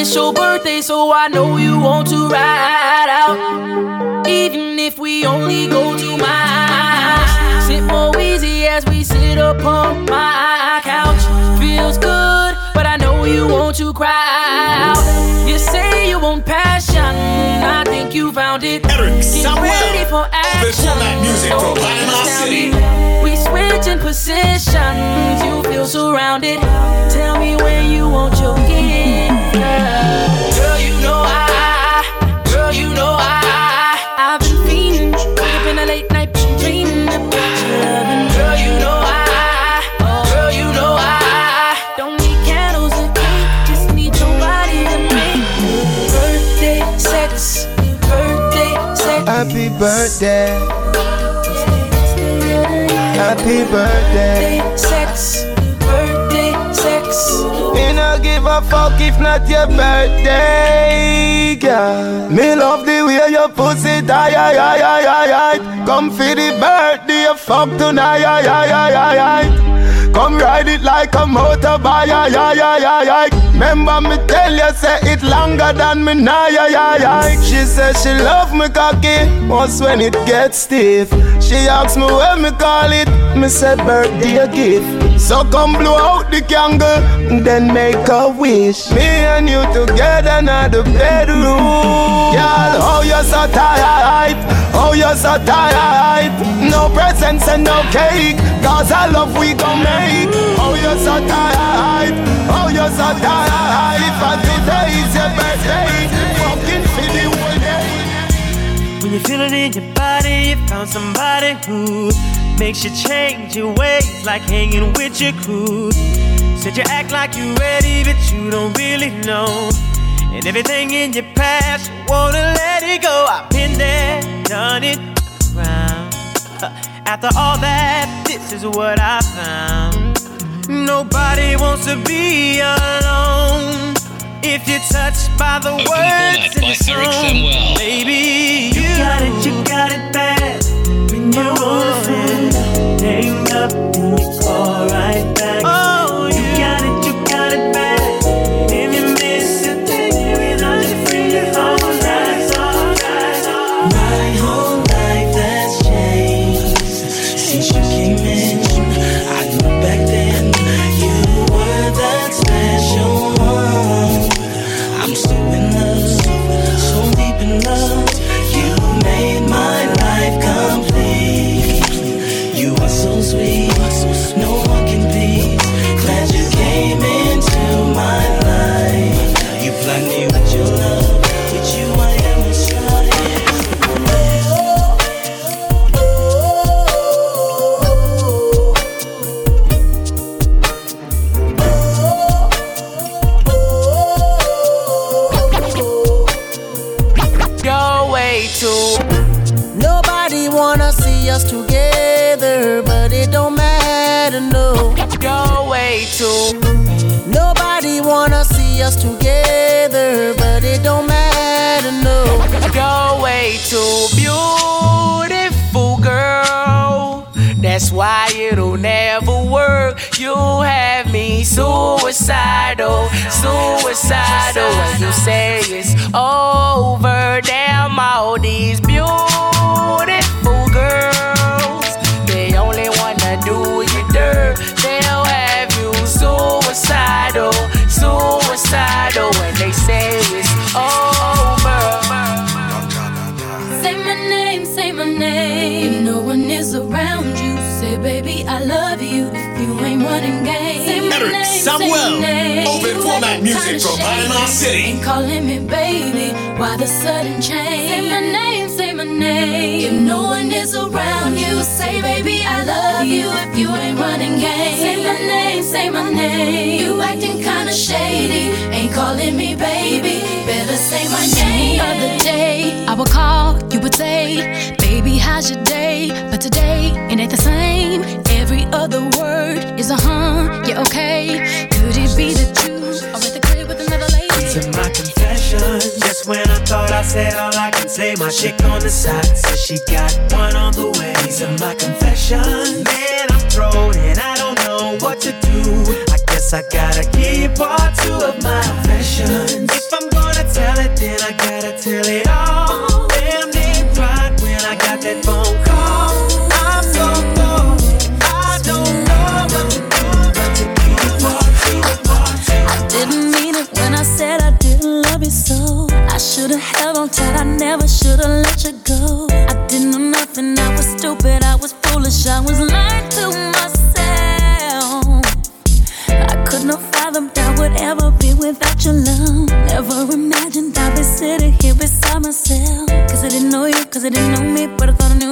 it's your birthday, so I know you want to ride out. Even if we only go to my house. Sit more easy as we sit upon my couch. Feels good, know you want to cry out. You say you want passion, I think you found it. Erick Get ready for action. music from oh, Panama City. We switching positions, you feel surrounded. Tell me where you want your gift, birthday. Happy birthday. Sex, birthday sex. Me no give a fuck if not your birthday, girl. Me love the way your pussy tie, aye, aye, aye, aye, aye. Come for the birthday, fuck tonight, aye, aye, aye, aye, aye. Come ride it like a motorbike, aye, aye, aye, aye. Remember me tell you, say it longer than me now, aye, aye, aye. She says she love me cocky, once when it gets stiff. She asks me when me call it, me say birthday gift. So come blow out the candle, then make a wish. Me and you together now the bedroom. Girl, oh you're so tired, oh you're so tired. No presents and no cake, cause I love we gon' make. Oh you're so tired, oh you're so. If I today is your birthday, When you feel it in your body, you found somebody who makes you change your ways, like hanging with your crew. Said you act like you're ready, but you don't really know. And everything in your past, you wanna let it go. I've been there, done it, round. After all that, this is what I found. Nobody wants to be alone. If you're touched by the Open words format in by the song, baby, you got it, you got it bad. When you're rolling, hang up and you call right us together, but it don't matter, no. Go way too beautiful, girl. That's why it'll never work. You have me suicidal, suicidal. You say format acting music kinda from. Panama City. Ain't calling me baby. Why the sudden change? Say my name, say my name. If no one is around you, say, baby, I love you. If you ain't running game, say my name, say my name. You acting kinda shady. Ain't calling me baby. Better say my name. The other day, I would call, you would say, Baby, how's your day? But today, it ain't the same. Every other word is a huh, yeah, okay. Could it be that you to my confession. Just when I thought I said all I can say, my chick on the side says she got one on the way. These are my confessions. Man, I'm thrown and I don't know what to do. I guess I gotta keep all two of my confessions. If I'm gonna tell it, then I gotta tell it all. should've held on tight, I never should've let you go. I didn't know nothing, I was stupid, I was foolish, I was lying to myself. I couldn't fathom that I would ever be without your love. Never imagined I'd be sitting here beside myself. Cause I didn't know you, cause I didn't know me, but I thought I knew.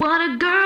What a girl.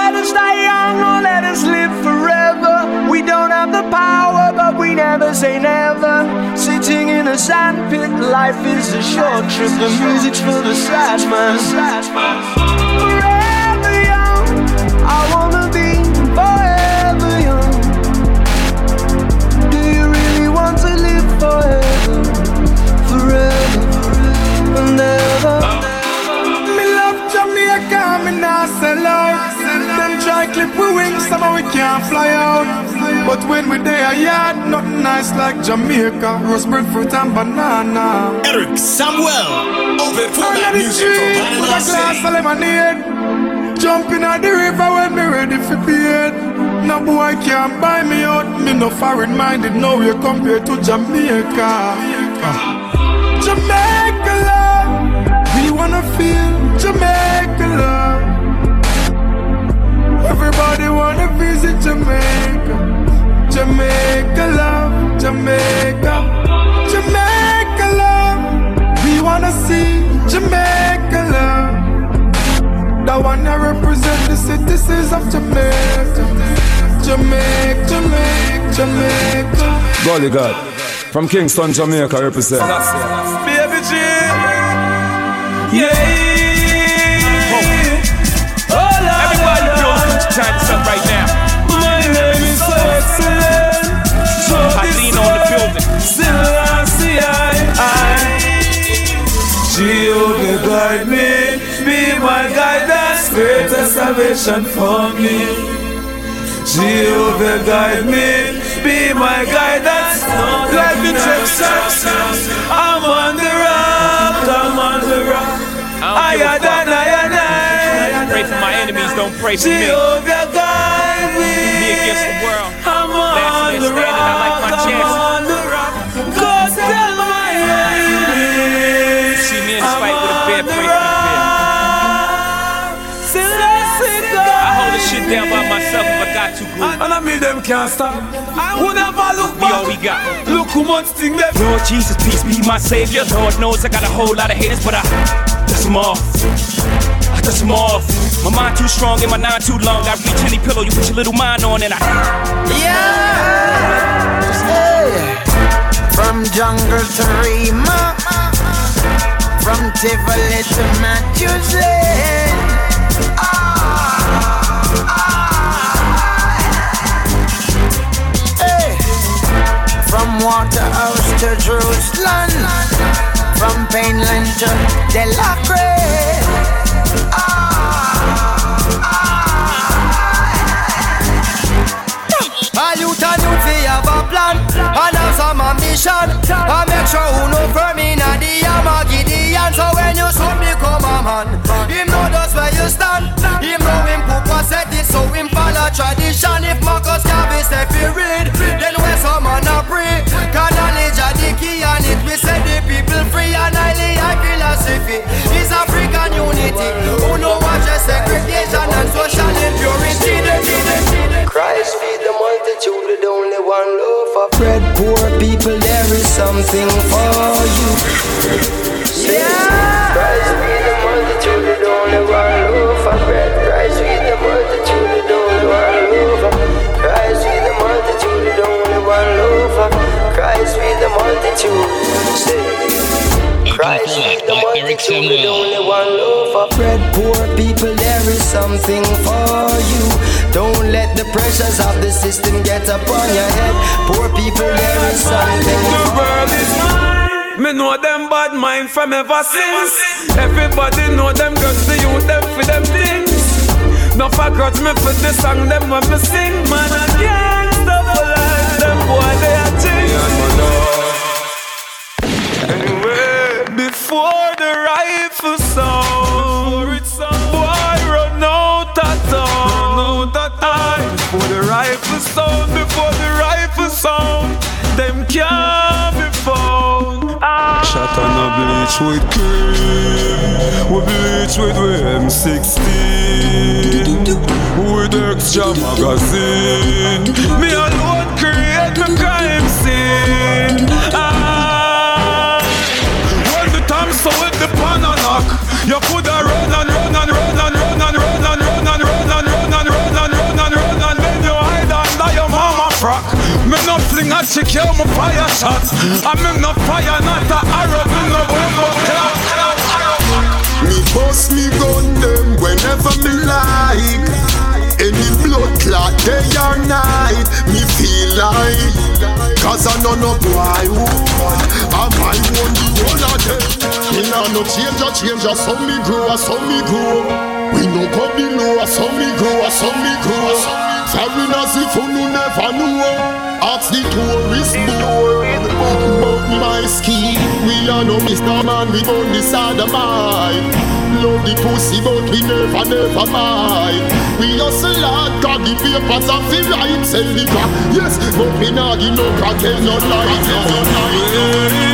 Let us die young or let us live forever. We don't have the power, but we never say never. Sitting in a sandpit, life is a short trip. The music's for the sad man. Forever young, I wanna be forever young. Do you really want to live forever? Forever, forever, me nah sell. Them try clip we wings, somehow we can't fly out. But when we there, yard, nothing nice like Jamaica. Bread, fruit and banana. Erick Sammuel, open format let it music from street with a glass of lemonade. Jumping at the river when me ready for bed. No boy can't buy me out. Me no foreign minded, no way compared to Jamaica. Ah. Jamaica Everybody wanna visit Jamaica. Jamaica love, Jamaica, Jamaica love. We wanna see Jamaica love. The one that represent the citizens of Jamaica. Jamaica, Jamaica, Jamaica. Gully God. From Kingston, Jamaica, represent. Baby G. Yeah. Jehovah guide me, be my guidance, greater salvation for me. Jehovah guide me, be my guidance, like the Texas. I'm on the rock, I'm on the rock. I I don't give a fuck. I and Pray for my enemies, don't pray for me. Jehovah guide me. Me against the world. I'm on the standing, I like my rock, I'm on the down by myself if I got to, group. And I mean them can't stop. I would never look We all we got. Look who much thing them. Lord Jesus, peace be my savior. Lord knows I got a whole lot of haters, but I dust them off. I dust them off. My mind too strong and my nine too long. I reach any pillow, you put your little mind on and I. Yeah. Hey. From jungle to Rema, from Tivoli to Matthews Lane. Waterhouse to Jerusalem, from Painland to some ambition. And make sure who know firm in a the Armageddon So when you saw me come a man Him know just where you stand. Him know him Papa said it So him follow tradition. If Marcus Garvey say fi read Then where some man a Cause knowledge a And it we set the people free And highly high philosophy Is African unity Who know what just segregation And social impurity Christ feed the multitude with only one loaf of bread. Poor people, there is something for you. Yeah. Feed the multitude. Christ feed the multitude with only one loaf of bread. Poor people, there is something for you. Don't let the pressures of the system get upon your head. Poor people, there is something The world is mine. Me know them bad mind from ever since. Everybody know them girls, the youth, them for them things. No forgot me for the song, them when me sing. Man, I Before the rifle sound, boy, run out of town. Before the rifle sound, before the rifle sound, them can't be found. Ah. Shot on a bleach with cream. We bleach with M16. With extra magazine. Me alone create my you coulda run and run and run and run and run and run and run and run and run and run and run and then you hide under your mama frock. Me no fling a you me fire shots. I me no fire, not a arrow, me no bumbo clap. Me bust me gun them whenever me like. Any blood clot day or night, me feel like. Cause I know no boy would. I might want the whole of them. Me nah no change a change a some me grow, a some me grow. We no go below, a some me grow, a some me grow. Sorry as if you never know. Ask the tourist board But my scheme We are no Mr. Man We on the side of mine Love the pussy but we never never mind We hustle hard Got the papers and the right Sell the crack Yes but we not give no crack no Tell no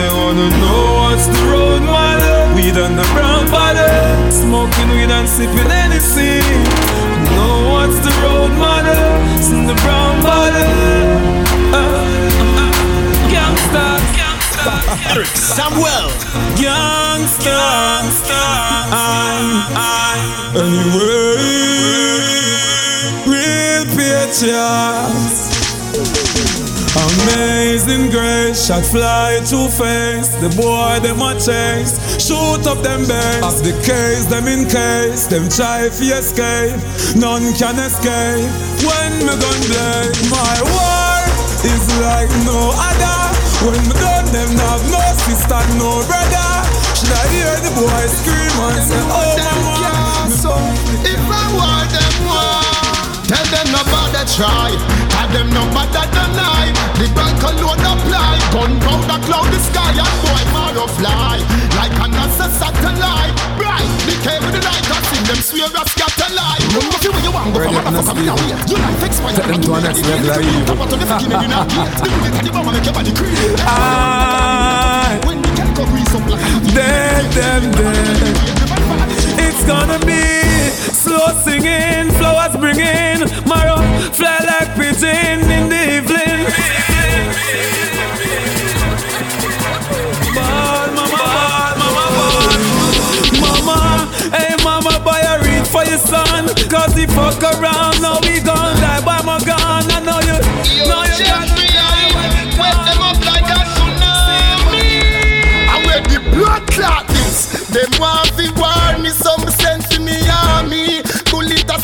They wanna know what's the road model. Weed on the brown bottle, smoking weed and sipping anything. Know what's the road model? It's in the brown bottle. Uh, uh, gangsta, gangsta, Erick Sammuel. gangsta, gangsta. I'm, I'm anyway. Real patriots. Amazing grace, shot fly two face. The boy them a chase, shoot up them base. Off the case, them in case, them try fi escape. None can escape when me gun blade. My war is like no other. When me done them have no sister, no brother. Should I hear the boy scream and say, Oh mama? So if I want them want Tell them no bother try. Tell them no bother deny The bank alone apply. Gunpowder cloud the sky And boy marrow fly. Like a NASA satellite. Bright The cable the light I see them swear a scatter light Remember if you you want go from motherfucker me now wait You like expire Take them to next level of evil. Come out to the fucking in a gate The bullet at the bomb make your body creep. I When the can go grease up like a dead them dead. It's gonna be slow singing, flowers bringing, marrow fly like pigeon in the evening. Bad mama, bad mama, bad mama. Hey mama, buy a read for your son, cause he fuck around, now he gone die by my gun. I know you, know you got me. I wet them up like a tsunami. I wear the blood clot this. Them want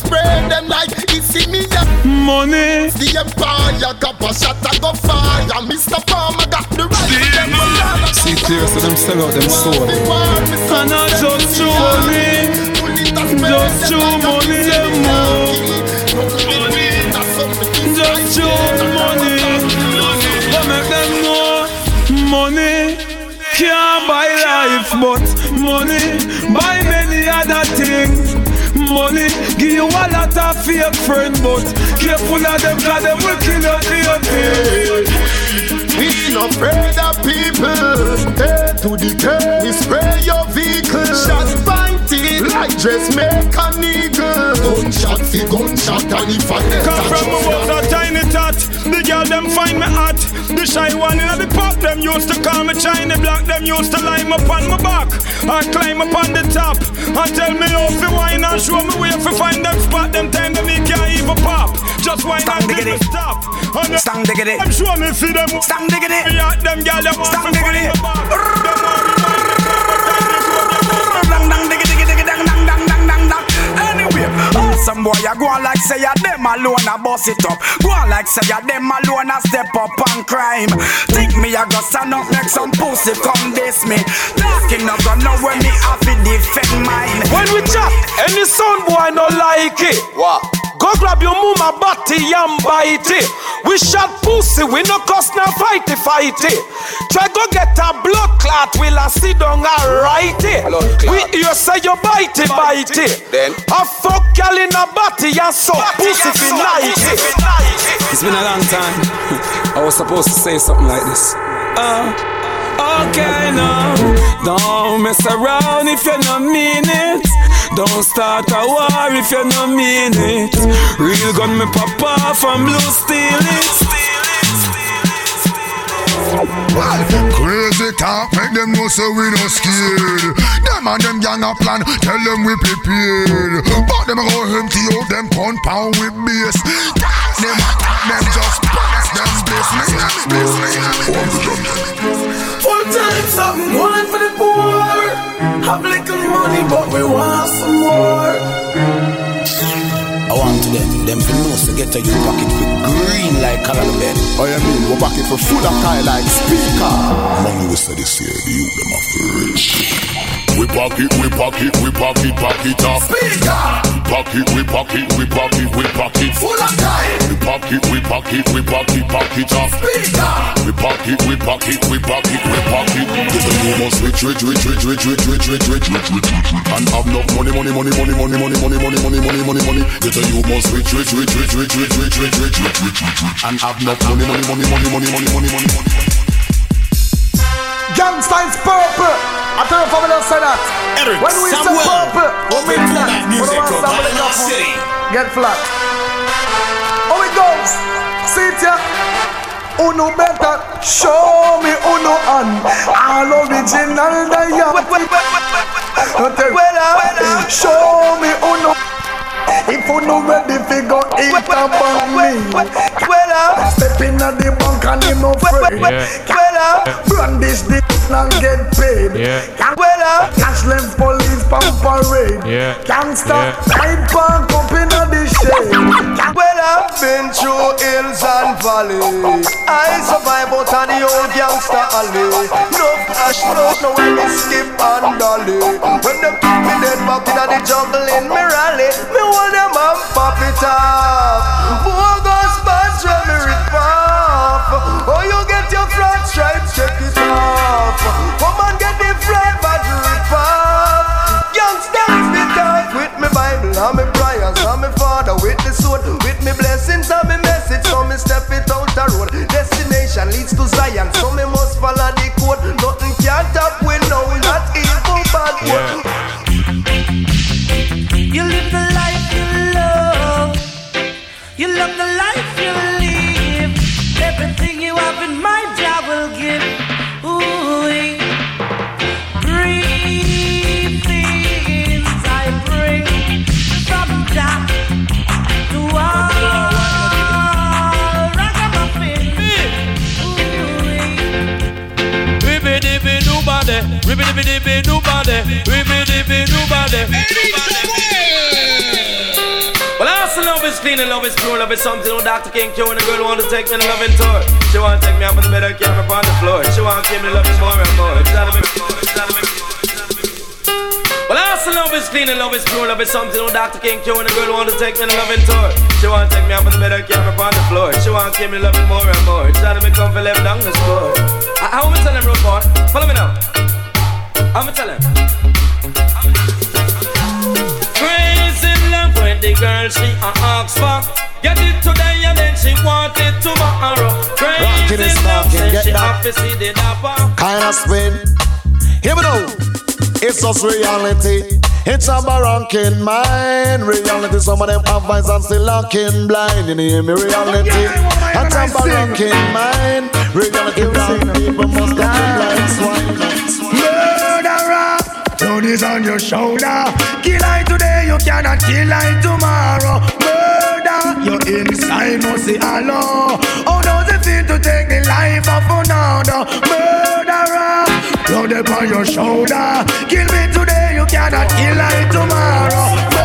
Spray them like it's in me. Money. The empire got a shot a go fire. Mr. Farmer got the right to them. See clear so them sell out them soul. And not just true money, just true money them move. Fake friend, but careful of them 'cause them will kill your baby. We no afraid of people. Hey, to the curb, we spray your vehicle. Shots pointed like dressmaker nigga. Gunshot fi gunshot and if I Come from a was a tiny tot. The girl them find me hot. The shy one in the pop them used to call me China black. Them used to line up on my back. I climb up on the top and tell me how to wine and show me where to find them spot. Them time them me can't even pop. Just wine and till me stop. And Stand diggity. I'm sure me see them. Stand diggity. Me at them girl them want to find diggity. me back. Them want me Dang dang diggy diggy diggy dang awesome boy, you go on like say ya them alone a boss it up. Go on like say ya them alone a step up on crime. Think me a go stand up make some pussy come this me. Talking not gonna know when me have to defend mine. When we chat, any sound boy no like it. What? Go grab your mama body and bite it. We shot pussy, we no cuss now fight it, fight it. Try go get a blood clot, we'll a sit down and write it. We you say you bite it, bite it. Then a fuck girl in a body and so pussy fi night it. It's been a long time. I was supposed to say something like this. Uh, okay now. Don't mess around if you not mean it. Don't start a war if you not mean it. Real gun me pop off and blue steel it. Crazy talk, make them know so we no scared. Them and them gang a plan, tell them we prepared. But them go empty out them compound with base. Talk them, talk them, just pass them bliss. Full time something going for the poor. Have little money, but we want some more. I want to them, them for nose to get to your pocket with green like color bed. Oh, you mean we're pocket for full of tie like speaker? Money we say this year, the youth them are rich. We pocket, we pocket, we pocket, pocket up. Speaker. Pocket, we pocket, we pocket, we pocket. Full of time. We pocket, we pocket, we pocket, pocket up. Speaker. We pocket, we pocket, we pocket, we pocket. Get a you must rich, rich, rich, rich, rich, rich, rich, rich, rich, rich, rich, and have enough money, money, money, money, money, money, money, money, money, money, money, money. Get a you must rich, rich, rich, rich, rich, rich, rich, rich, rich, rich, rich, rich, and have enough money, money, money, money, money, money, money, money, money. Gangstein's purple. I tell you, family, say that. Erick when we Sammuel. say purple, we Open mean that. format music When we from sample it Babylon City. Get flat. How it goes? See it ya. Uno better show me uno on all original diamond. Show me uno. If you no ready fi go eat about me Step in at the bank and him no afraid uh, this the and get paid. Cash uh, left police pump parade. Can't stop Ride park up in the shade. Well, I've been through hills and valleys. I survive out of the old gangster alley. No cash, no, no when me skip and dolly. When them pick me dead back in the jungle in me rally, me want them and pop it off. Dibby dibby nobody, ribby dibby nobody. Well, I also love is clean and love is pure, love is something no Dr. King Q and the girl want to take me on a loving tour. She want to take me up on the and camera upon the floor. She want to give me love more and more. It's not a bit more, it's not a bit more. Well, I also love is clean and love is pure, love is something no Dr. King Q and the girl want to take me on a loving tour. She want to take me up on the and camera upon the floor. She want to give me love more and more. It's not a bit come for left down the score. Am I telling real boy? Follow me now. I'm gonna tell him. Crazy love when the girl she a ask for. Get it today and then she want it tomorrow. Rockin' Crazy is love talking, say get she have to see the dapper. kind of spin. Hear me now. It's just reality. It's a barranking mind. Reality, some of them have eyes and still looking blind. You hear me? Reality. It's a barranking mind. Reality, wrong people must have been blind swine. Throw on your shoulder. Kill I today, you cannot kill I tomorrow. Murder, your inside must see Allah. How does it feel to take the life of another? Murderer, throw them on your shoulder. Kill me today, you cannot kill I tomorrow.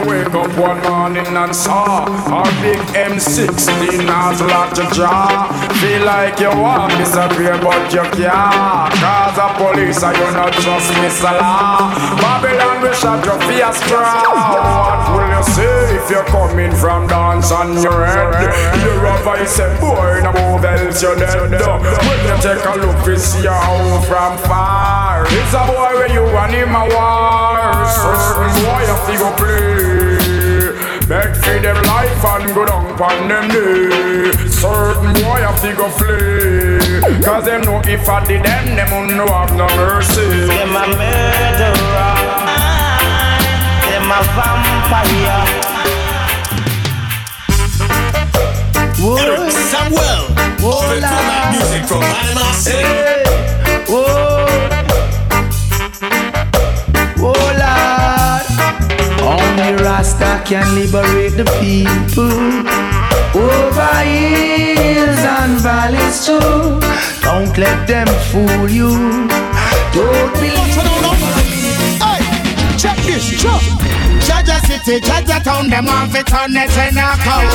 You wake up one morning and saw our big M16 has locked your jaw. Feel like you want disappear, but you can't. Cause the police are you not trust me, Salah. Babylon will shut your face straw. What will you say if you're coming from dance on your head? You're a voice and boy, now move else you're dead. When you take a look, we see your home from far. It's a boy where you want him a war. Certain boy have to go play. Beg for them life and go down upon them knee. Certain boy have to go flee. Cause them know if I did them, them won't know have no mercy. Them a murderer. Them a vampire. Erick Sammuel. Open format music from Panama City. Whoa. Only Rasta can liberate the people over hills and valleys too. Don't let them fool you. Don't believe. Hey, check this, check. Jaja City, Jaja Town, them want to turn it in a town.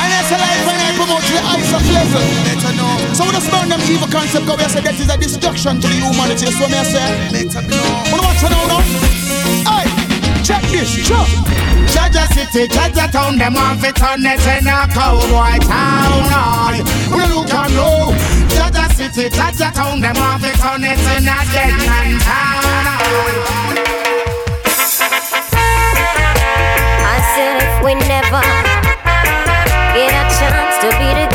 And that's a life when I promote the of level. Know. So when I burn them evil concept, go I say that is a destruction to the humanity. So me I say, better know. Wanna watch now, now? Hey, check this, check. Jaja City, Jaja Town, them want to turn it in a cowboy town. We look and know. Jaja City, Jaja Town, them want to turn it in a dead man town. I said if we never get a chance to be together,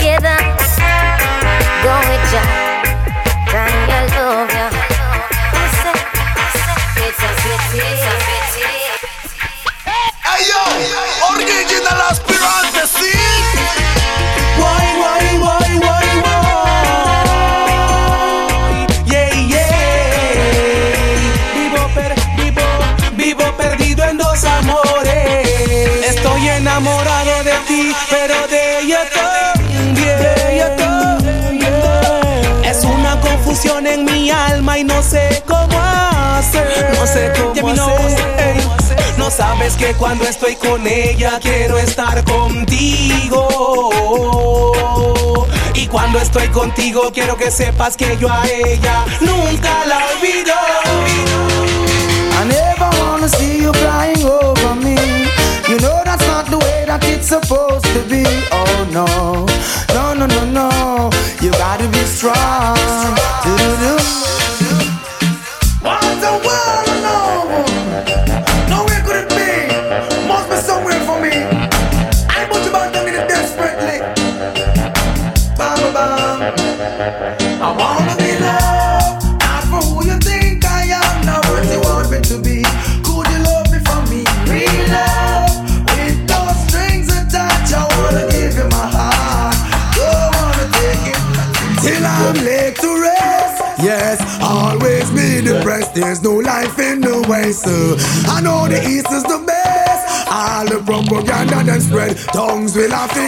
original aspirante, sí. Why, why? Yeah, yeah. Vivo, per, vivo, vivo perdido en dos amores. Estoy enamorado de ti, pero. De ella también. Es una confusión en mi alma y no sé cómo hacer. No sé cómo hacer. Sabes que cuando estoy con ella quiero estar contigo. Y cuando estoy contigo quiero que sepas que yo a ella nunca la olvido. I never wanna see you flying over me. You know that's not the way that it's supposed to be. Oh no, no, no, no, no. You gotta be strong. Do-do-do. What's the I know the east is the best. All the propaganda then spread. Tongues will have to.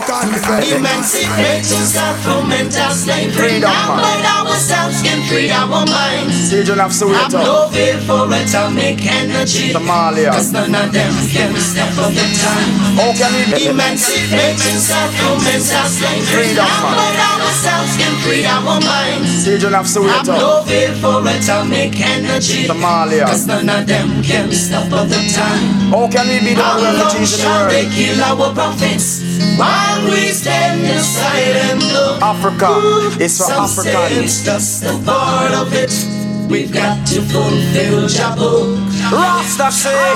Emancipate yourself from mental slavery. Now, Download ourselves free our minds. Children of Soweto. I'm no fear for atomic energy. Somalia. Cause none of them can step up the time. How can we be? Emancipate yourself from mental slavery. Freedom, Download ourselves can free our minds. Children of I'm Soweto. no fear for atomic energy. Somalia. Cause none of them can stop up the time. How can we be the refugees in the shall they kill our prophets we stand aside and look? Africa is for Some say it's just a part of it. We've got to fulfill book. Rasta say,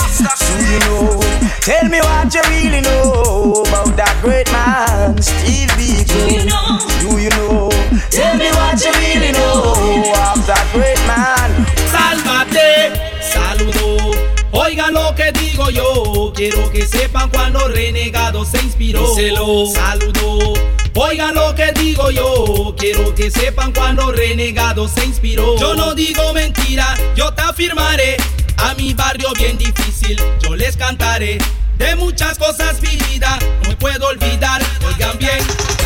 do you know? Tell me what you really know about that great man, Steve Biko. Do you know? Do you know? Tell me what you really know of that great man. Sálvate, saludo. Oigan lo que yo. Quiero que sepan cuando Renegado se inspiró. Díselo. Saludo. Oigan lo que digo yo. Quiero que sepan cuando Renegado se inspiró. Yo no digo mentira, yo te afirmaré. A mi barrio bien difícil, yo les cantaré. De muchas cosas mi vida, no me puedo olvidar. Oigan bien.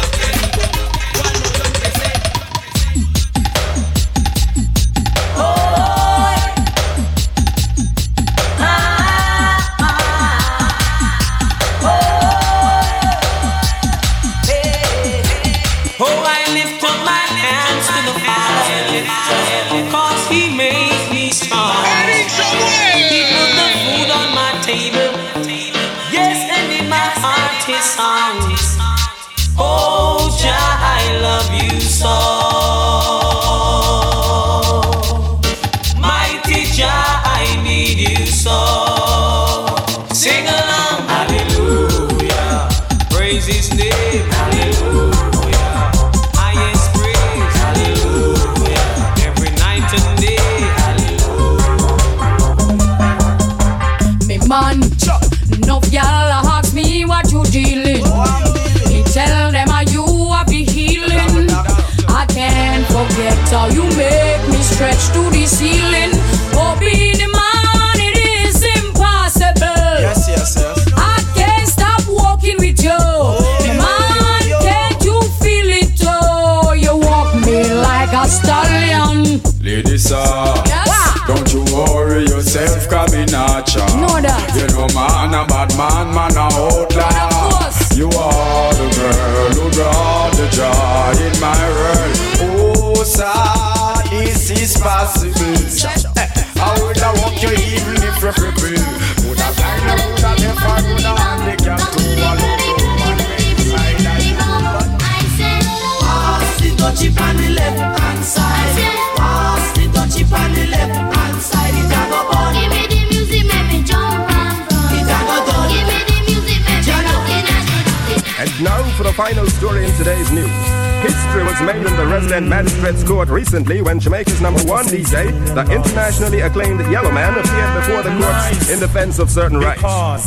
Me not. Know that. You know man a bad man, man a outlaw. You are the girl who brought the joy in my world. Oh, sir, this is possible. I would have walk you even if you're crippled. Would have blind, I would have deaf, I would have handicapped too. I love you, man, inside I do. Pass the Dutchie on the left final story in today's news. History was made in the resident magistrate's court recently when Jamaica's number one DJ, the internationally acclaimed Yellowman, appeared before the courts in defense of certain rights.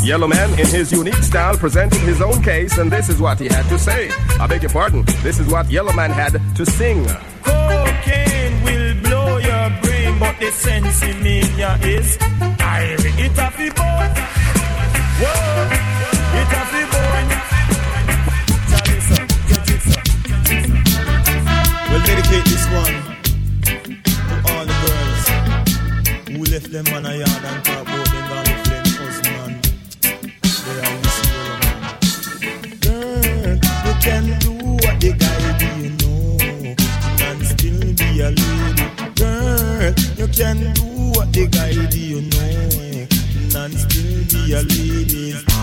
Yellowman, in his unique style, presented his own case, and this is what he had to say. I beg your pardon, this is what Yellowman had to sing. Cocaine will blow your brain, but the sense in me is I it a fi boy. Whoa, it them on a yard and talk about them flame husband. They Girl, you can do what the guy do, you know, and still be a lady. Girl, you can do what the guy do, you know, and still be a lady.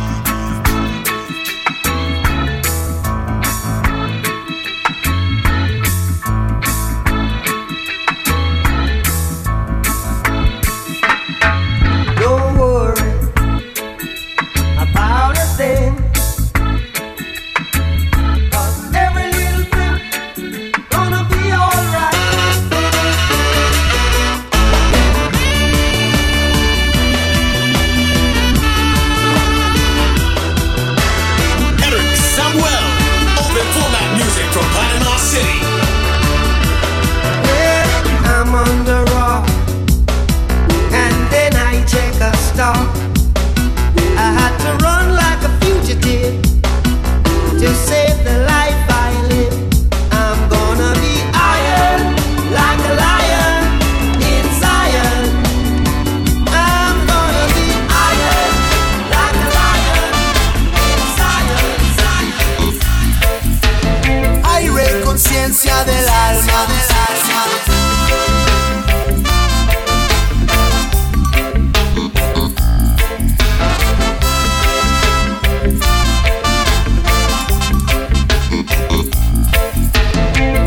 Conciencia del alma.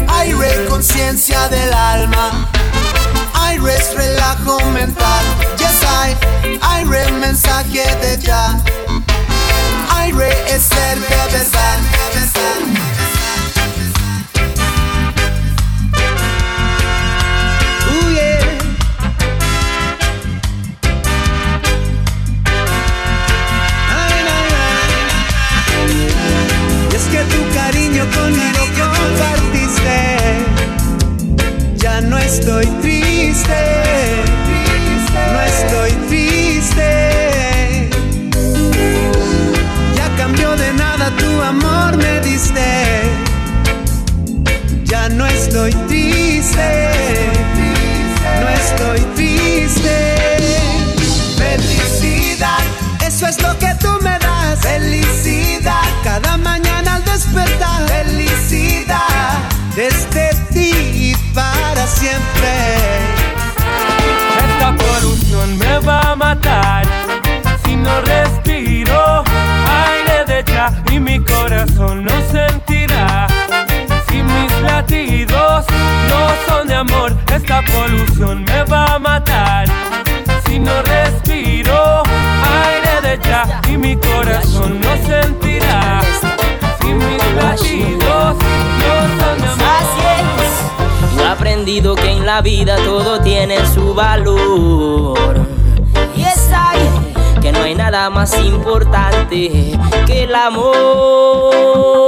Aire, conciencia del alma. Aire relajo mental. Yes, I. Aire, mensaje de ya. Aire es ser de verdad. No respiro aire de ya y mi corazón no sentirá. Si mis latidos no son de amor, esta polución me va a matar. Si no respiro aire de ya y mi corazón no sentirá. Si mis latidos no son de amor. Así. Yo he aprendido que en la vida todo tiene su valor más importante que el amor.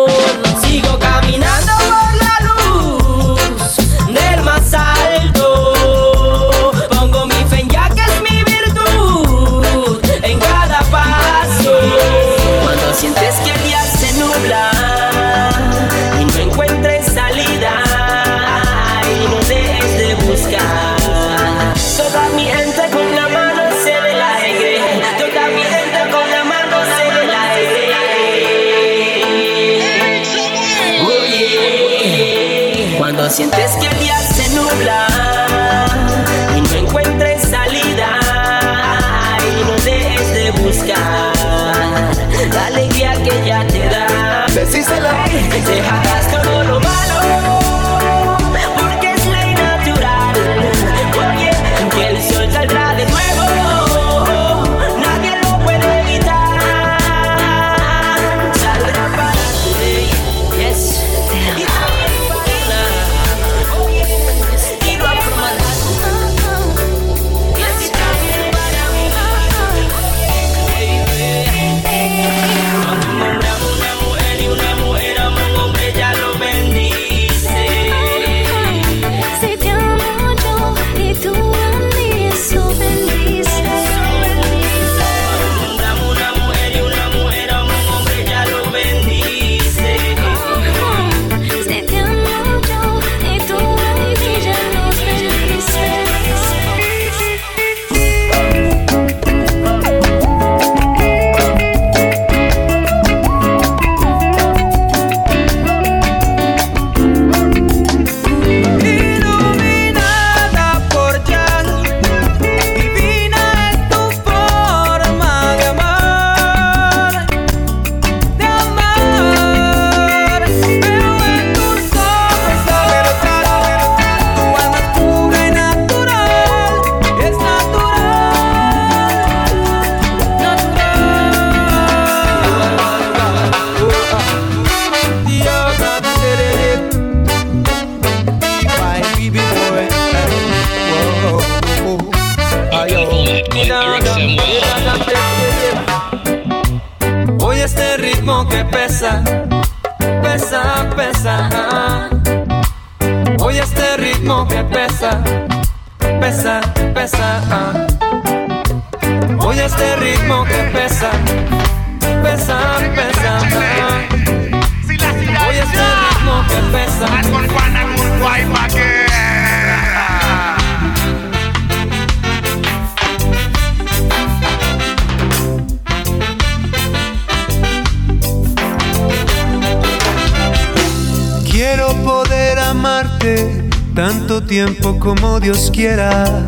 como Dios quiera,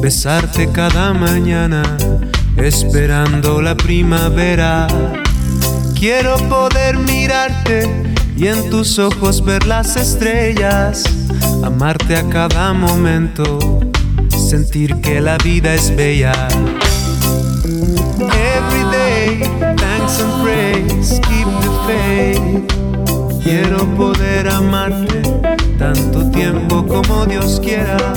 besarte cada mañana, esperando la primavera. Quiero poder mirarte y en tus ojos ver las estrellas, amarte a cada momento, sentir que la vida es bella. Every day, thanks and praise, keep the faith. Quiero poder amarte tanto tiempo como Dios quiera.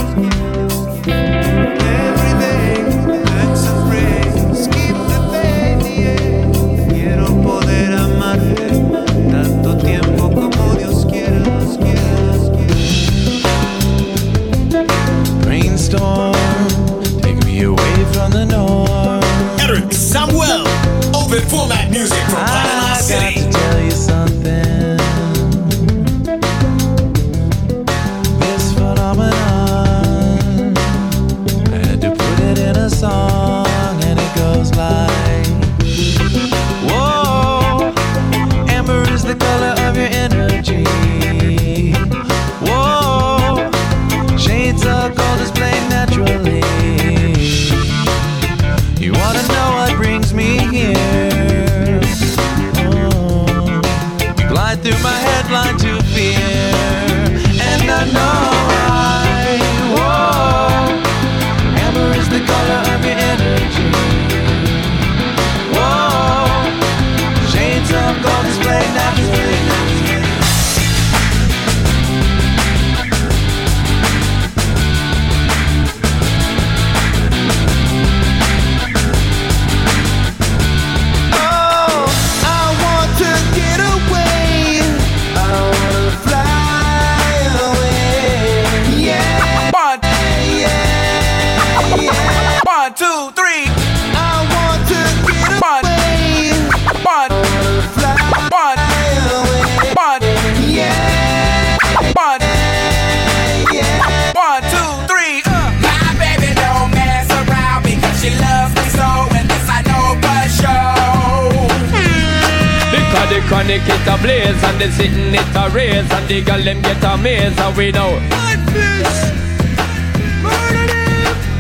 The kit a blaze and the sitting it a raise and the girl them get amazed and we know.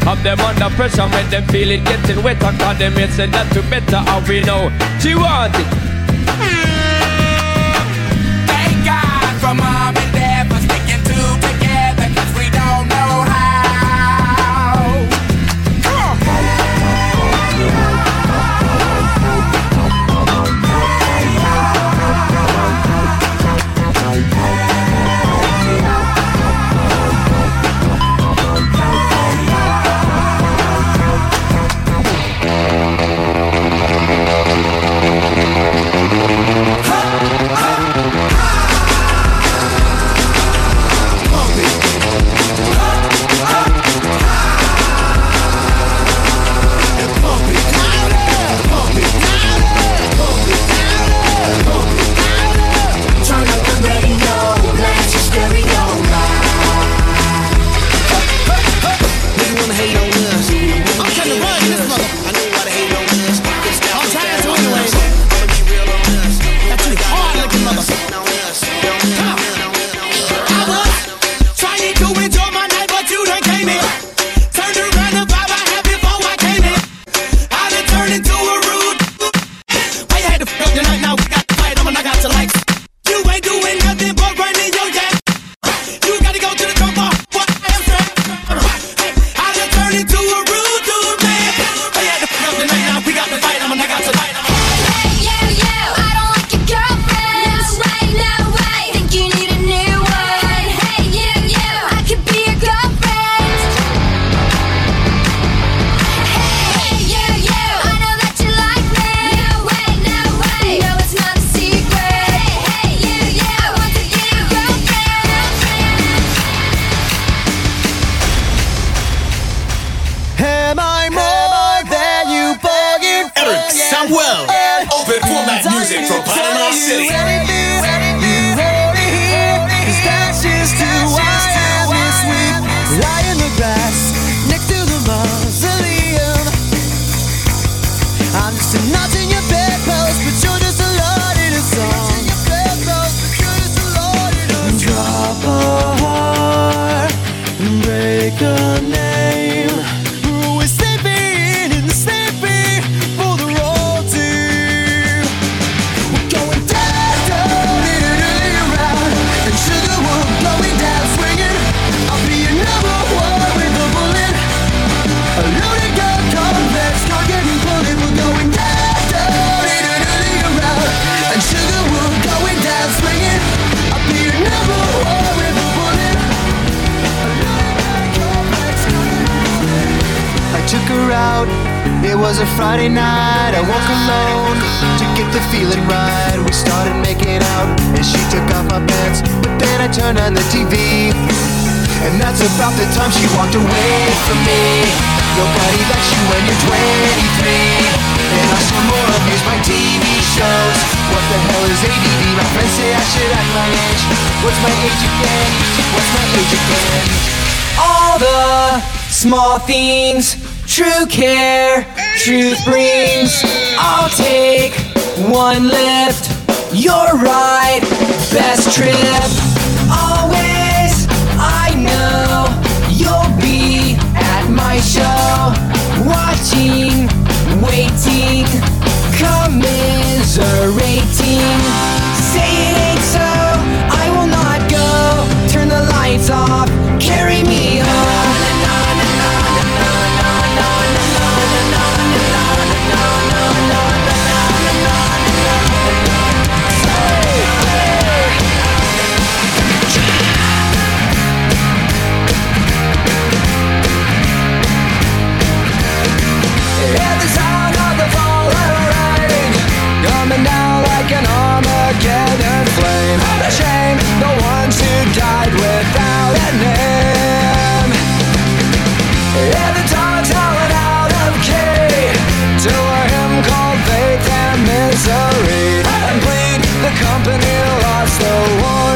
Have them under pressure make them feel it getting wetter Cause them mates said that we better and we know. She want it. left, your right. Best trip always. I know you'll be at my show, watching, waiting, commiserating. Say it ain't so. I will not go. Turn the lights off. Carry me. So. one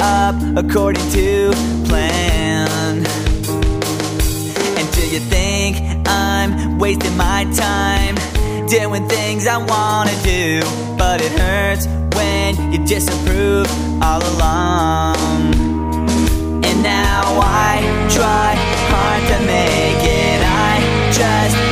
up according to plan. And do you think I'm wasting my time doing things I wanna do? But it hurts when you disapprove all along. And now I try hard to make it, I just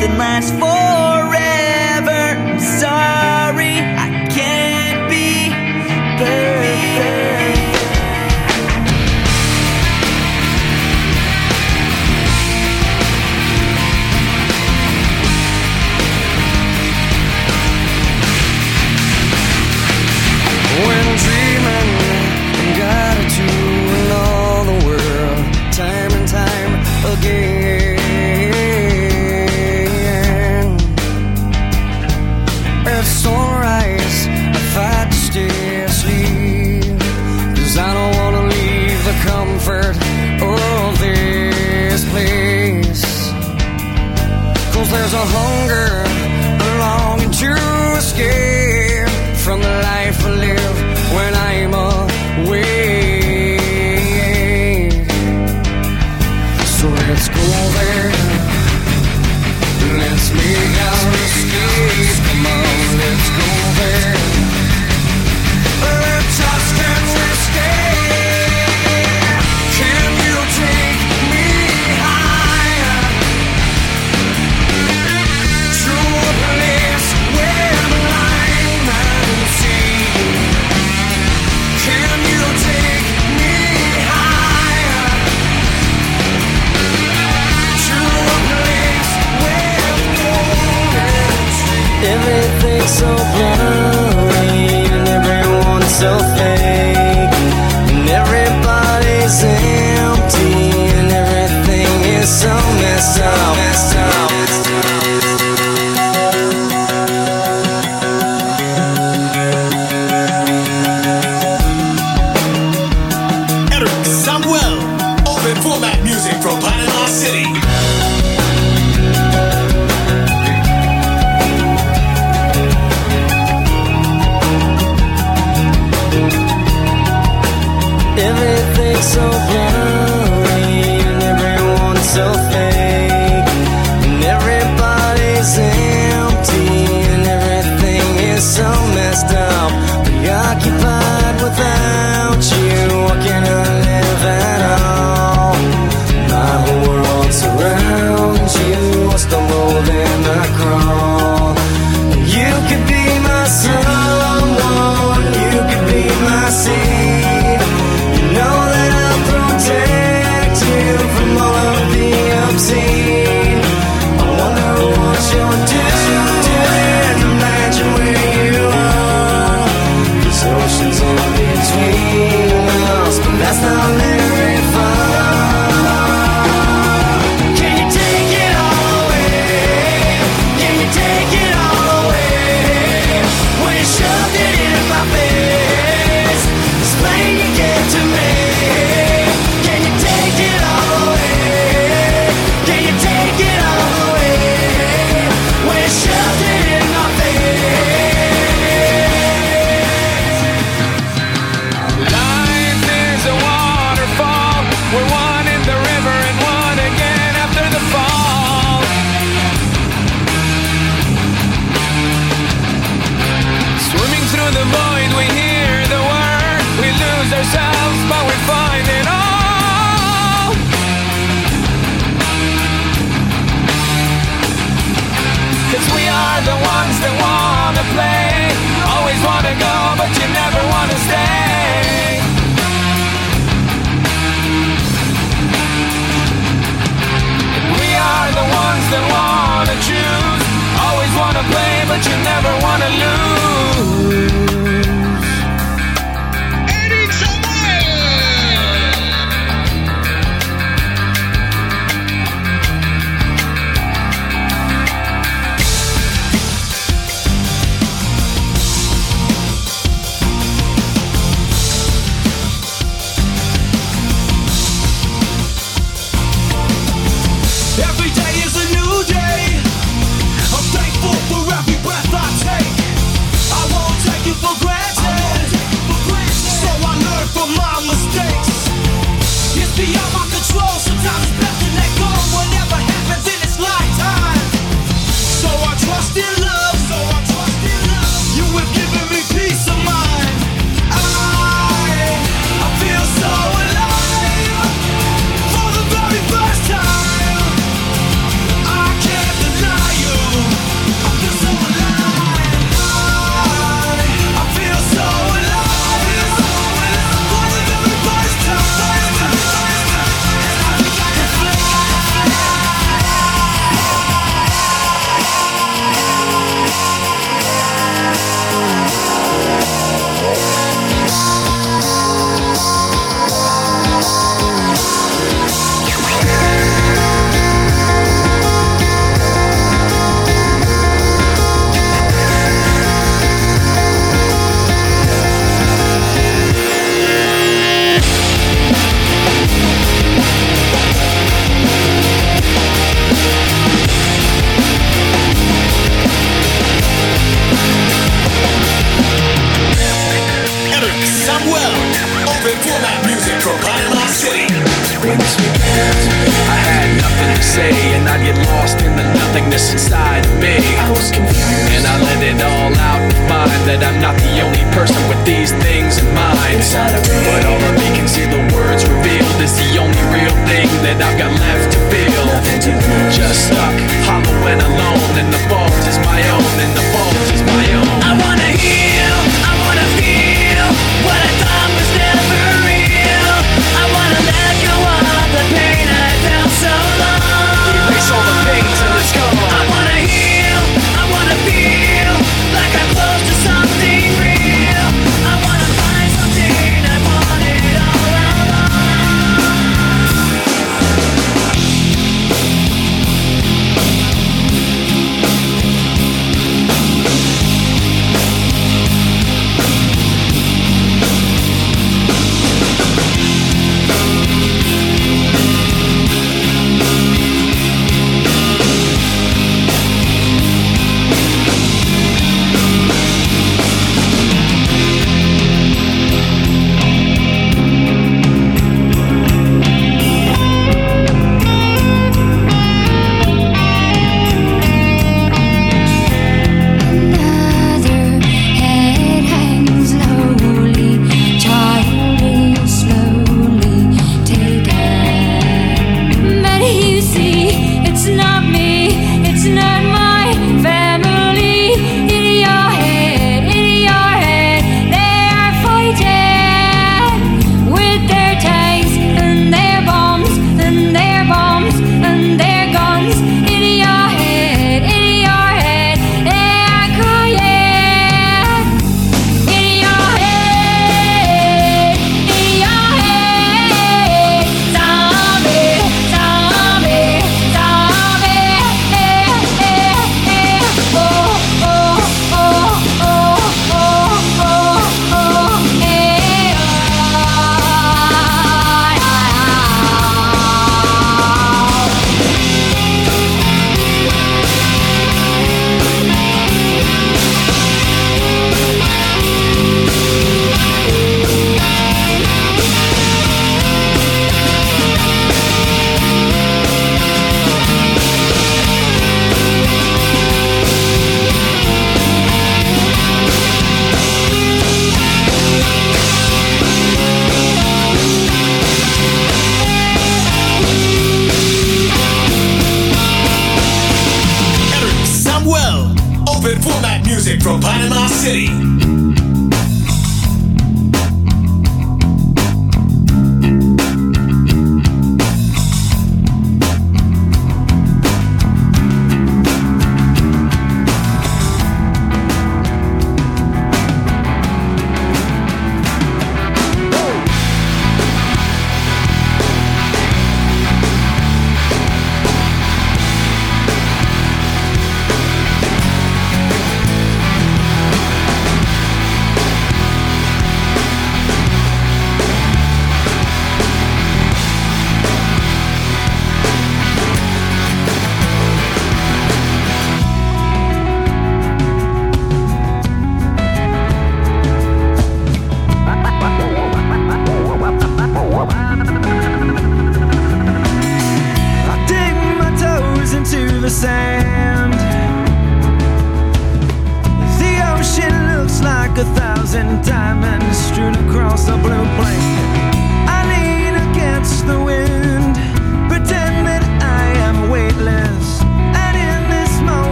that lasts for